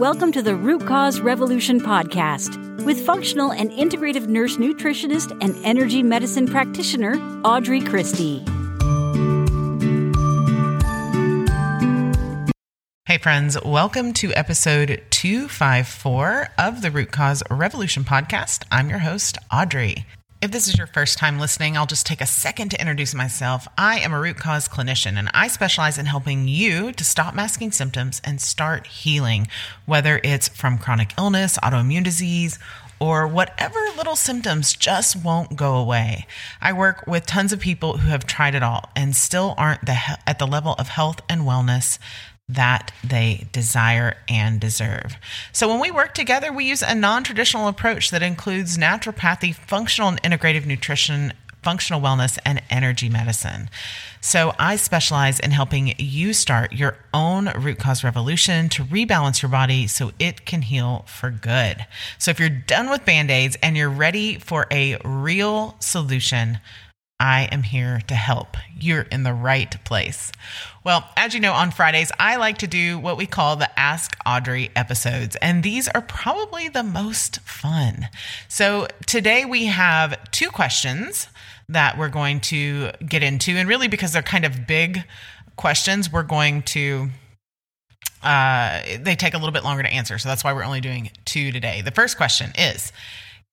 Welcome to the Root Cause Revolution podcast with functional and integrative nurse nutritionist and energy medicine practitioner Audrey Christie. Hey, friends, welcome to episode 254 of the Root Cause Revolution podcast. I'm your host, Audrey. If this is your first time listening, I'll just take a second to introduce myself. I am a root cause clinician and I specialize in helping you to stop masking symptoms and start healing, whether it's from chronic illness, autoimmune disease, or whatever little symptoms just won't go away. I work with tons of people who have tried it all and still aren't the, at the level of health and wellness that they desire and deserve. So, when we work together, we use a non traditional approach that includes naturopathy, functional and integrative nutrition, functional wellness, and energy medicine. So, I specialize in helping you start your own root cause revolution to rebalance your body so it can heal for good. So, if you're done with band aids and you're ready for a real solution, I am here to help. You're in the right place. Well, as you know, on Fridays, I like to do what we call the Ask Audrey episodes, and these are probably the most fun. So today we have two questions that we're going to get into, and really because they're kind of big questions, we're going to. Uh, they take a little bit longer to answer, so that's why we're only doing two today. The first question is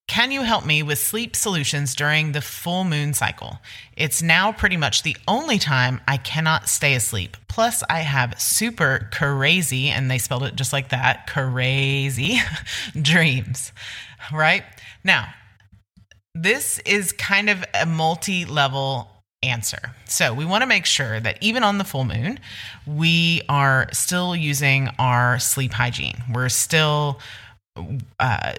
can you help me with sleep solutions during the full moon cycle? It's now pretty much the only time I cannot stay asleep. Plus, I have super crazy, and they spelled it just like that crazy dreams, right? Now, this is kind of a multi level answer. So, we want to make sure that even on the full moon, we are still using our sleep hygiene. We're still uh,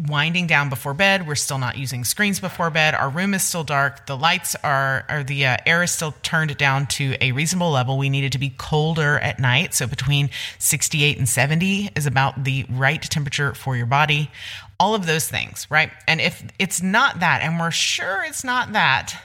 winding down before bed. We're still not using screens before bed. Our room is still dark. The lights are, or the uh, air is still turned down to a reasonable level. We need it to be colder at night. So between 68 and 70 is about the right temperature for your body. All of those things, right? And if it's not that, and we're sure it's not that,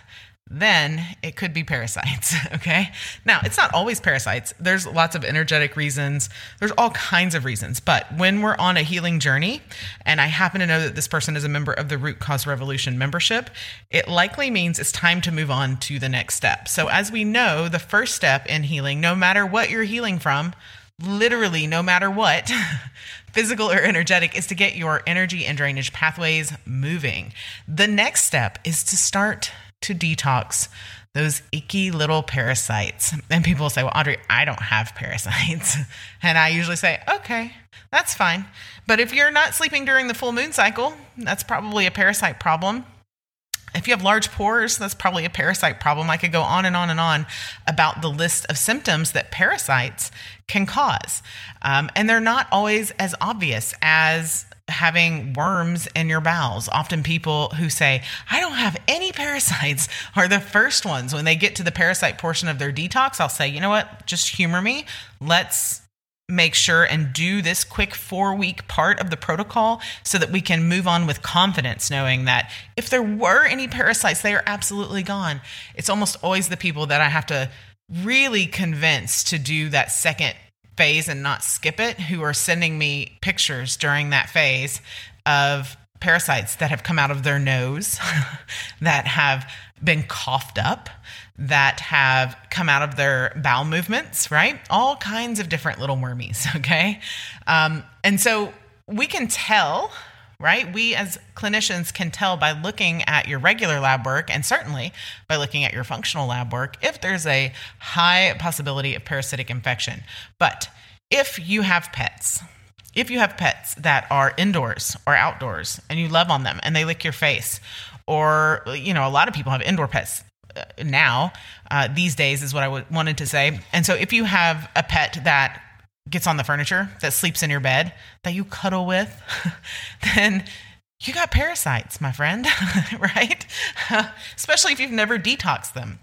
then it could be parasites. Okay. Now, it's not always parasites. There's lots of energetic reasons. There's all kinds of reasons. But when we're on a healing journey, and I happen to know that this person is a member of the Root Cause Revolution membership, it likely means it's time to move on to the next step. So, as we know, the first step in healing, no matter what you're healing from, literally, no matter what, physical or energetic, is to get your energy and drainage pathways moving. The next step is to start to detox those icky little parasites. And people say, Well, Audrey, I don't have parasites. And I usually say, Okay, that's fine. But if you're not sleeping during the full moon cycle, that's probably a parasite problem. If you have large pores, that's probably a parasite problem. I could go on and on and on about the list of symptoms that parasites can cause. Um, and they're not always as obvious as having worms in your bowels. Often people who say, I don't have any parasites, are the first ones. When they get to the parasite portion of their detox, I'll say, you know what, just humor me. Let's make sure and do this quick four week part of the protocol so that we can move on with confidence, knowing that if there were any parasites, they are absolutely gone. It's almost always the people that I have to really convince to do that second phase and not skip it who are sending me pictures during that phase of parasites that have come out of their nose, that have been coughed up, that have come out of their bowel movements, right? All kinds of different little wormies, okay? Um, and so we can tell right? We as clinicians can tell by looking at your regular lab work and certainly by looking at your functional lab work if there's a high possibility of parasitic infection. But if you have pets, if you have pets that are indoors or outdoors and you love on them and they lick your face, or, you know, a lot of people have indoor pets uh, now, uh, these days is what I w- wanted to say. And so if you have a pet that gets on the furniture, that sleeps in your bed, that you cuddle with, then you got parasites, my friend, right? Especially if you've never detoxed them.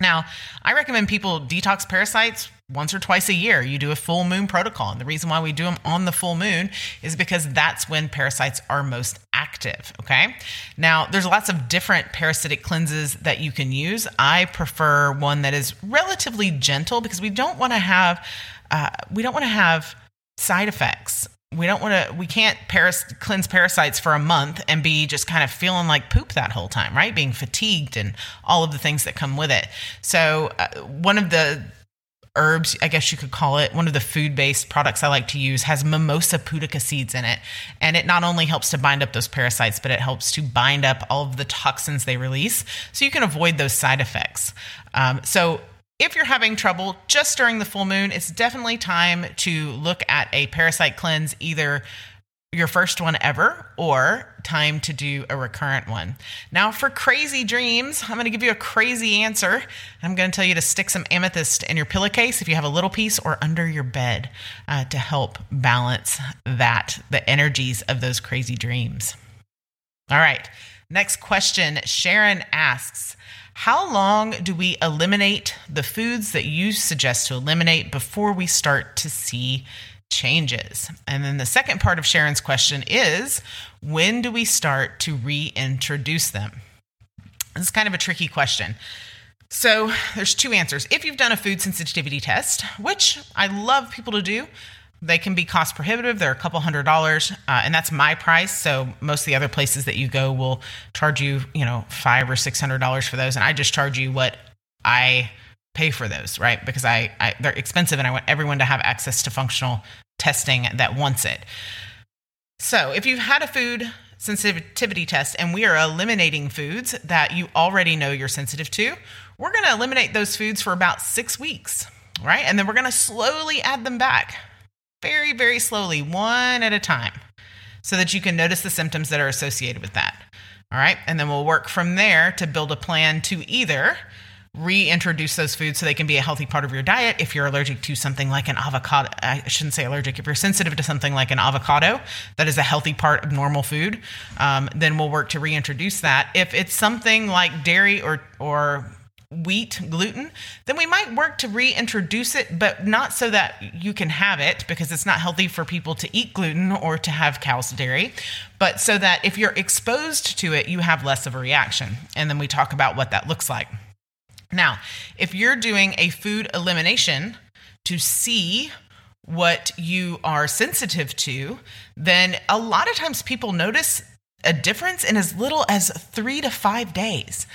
Now, I recommend people detox parasites once or twice a year. You do a full moon protocol. And the reason why we do them on the full moon is because that's when parasites are most active. Okay. Now, there's lots of different parasitic cleanses that you can use. I prefer one that is relatively gentle because we don't want to have, uh, we don't want to have side effects. We don't want to, we can't paras- cleanse parasites for a month and be just kind of feeling like poop that whole time, right? Being fatigued and all of the things that come with it. So, uh, one of the herbs, I guess you could call it, one of the food based products I like to use has mimosa pudica seeds in it. And it not only helps to bind up those parasites, but it helps to bind up all of the toxins they release so you can avoid those side effects. Um, so, if you're having trouble just during the full moon, it's definitely time to look at a parasite cleanse, either your first one ever or time to do a recurrent one. Now, for crazy dreams, I'm going to give you a crazy answer. I'm going to tell you to stick some amethyst in your pillowcase if you have a little piece or under your bed uh, to help balance that, the energies of those crazy dreams. All right, next question. Sharon asks, how long do we eliminate the foods that you suggest to eliminate before we start to see changes? And then the second part of Sharon's question is when do we start to reintroduce them? This is kind of a tricky question. So there's two answers. If you've done a food sensitivity test, which I love people to do, they can be cost prohibitive. They're a couple hundred dollars, uh, and that's my price. So most of the other places that you go will charge you, you know, five or six hundred dollars for those, and I just charge you what I pay for those, right? Because I, I they're expensive, and I want everyone to have access to functional testing that wants it. So if you've had a food sensitivity test and we are eliminating foods that you already know you're sensitive to, we're going to eliminate those foods for about six weeks, right? And then we're going to slowly add them back very, very slowly, one at a time, so that you can notice the symptoms that are associated with that. All right. And then we'll work from there to build a plan to either reintroduce those foods so they can be a healthy part of your diet. If you're allergic to something like an avocado, I shouldn't say allergic, if you're sensitive to something like an avocado, that is a healthy part of normal food, um, then we'll work to reintroduce that. If it's something like dairy or, or wheat gluten, then we might work to reintroduce it, but not so that you can have it because it's not healthy for people to eat gluten or to have cow's dairy, but so that if you're exposed to it, you have less of a reaction. And then we talk about what that looks like. Now, if you're doing a food elimination to see what you are sensitive to, then a lot of times people notice a difference in as little as three to five days.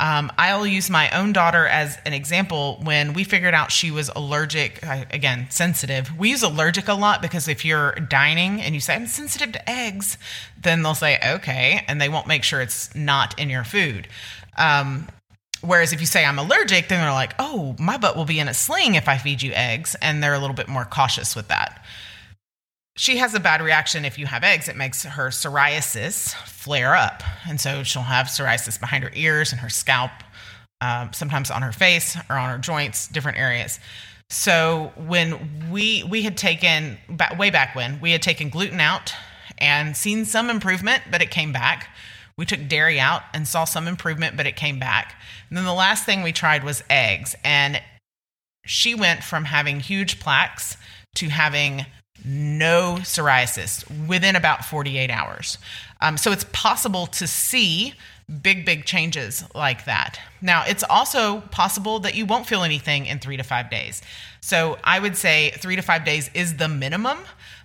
Um, I'll use my own daughter as an example. When we figured out she was allergic, again, sensitive, we use allergic a lot because if you're dining and you say, I'm sensitive to eggs, then they'll say, okay, and they won't make sure it's not in your food. Um, whereas if you say, I'm allergic, then they're like, oh, my butt will be in a sling if I feed you eggs. And they're a little bit more cautious with that she has a bad reaction if you have eggs. It makes her psoriasis flare up. And so she'll have psoriasis behind her ears and her scalp, um, sometimes on her face or on her joints, different areas. So when we we had taken way back when we had taken gluten out and seen some improvement, but it came back. We took dairy out and saw some improvement, but it came back. And then the last thing we tried was eggs, and she went from having huge plaques to having no psoriasis within about 48 hours. Um, so it's possible to see big, big changes like that. Now, it's also possible that you won't feel anything in three to five days. So I would say three to five days is the minimum,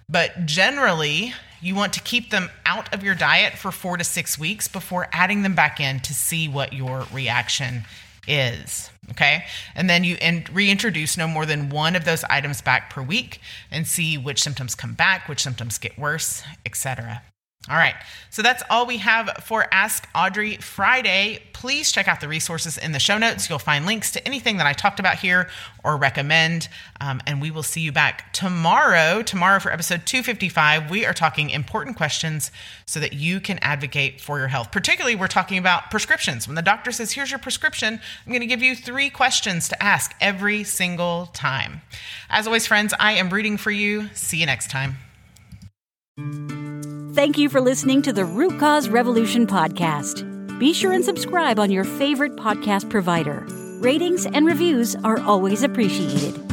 but generally, you want to keep them out of your diet for four to six weeks before adding them back in to see what your reaction is. Okay. And then you in, reintroduce no more than one of those items back per week and see which symptoms come back, which symptoms get worse, etc. All right, so that's all we have for Ask Audrey Friday. Please check out the resources in the show notes. You'll find links to anything that I talked about here or recommend. Um, and we will see you back tomorrow. Tomorrow for episode 255, we are talking important questions so that you can advocate for your health. Particularly, we're talking about prescriptions. When the doctor says, Here's your prescription, I'm going to give you three questions to ask every single time. As always, friends, I am rooting for you. See you next time. Thank you for listening to the Root Cause Revolution podcast. Be sure and subscribe on your favorite podcast provider. Ratings and reviews are always appreciated.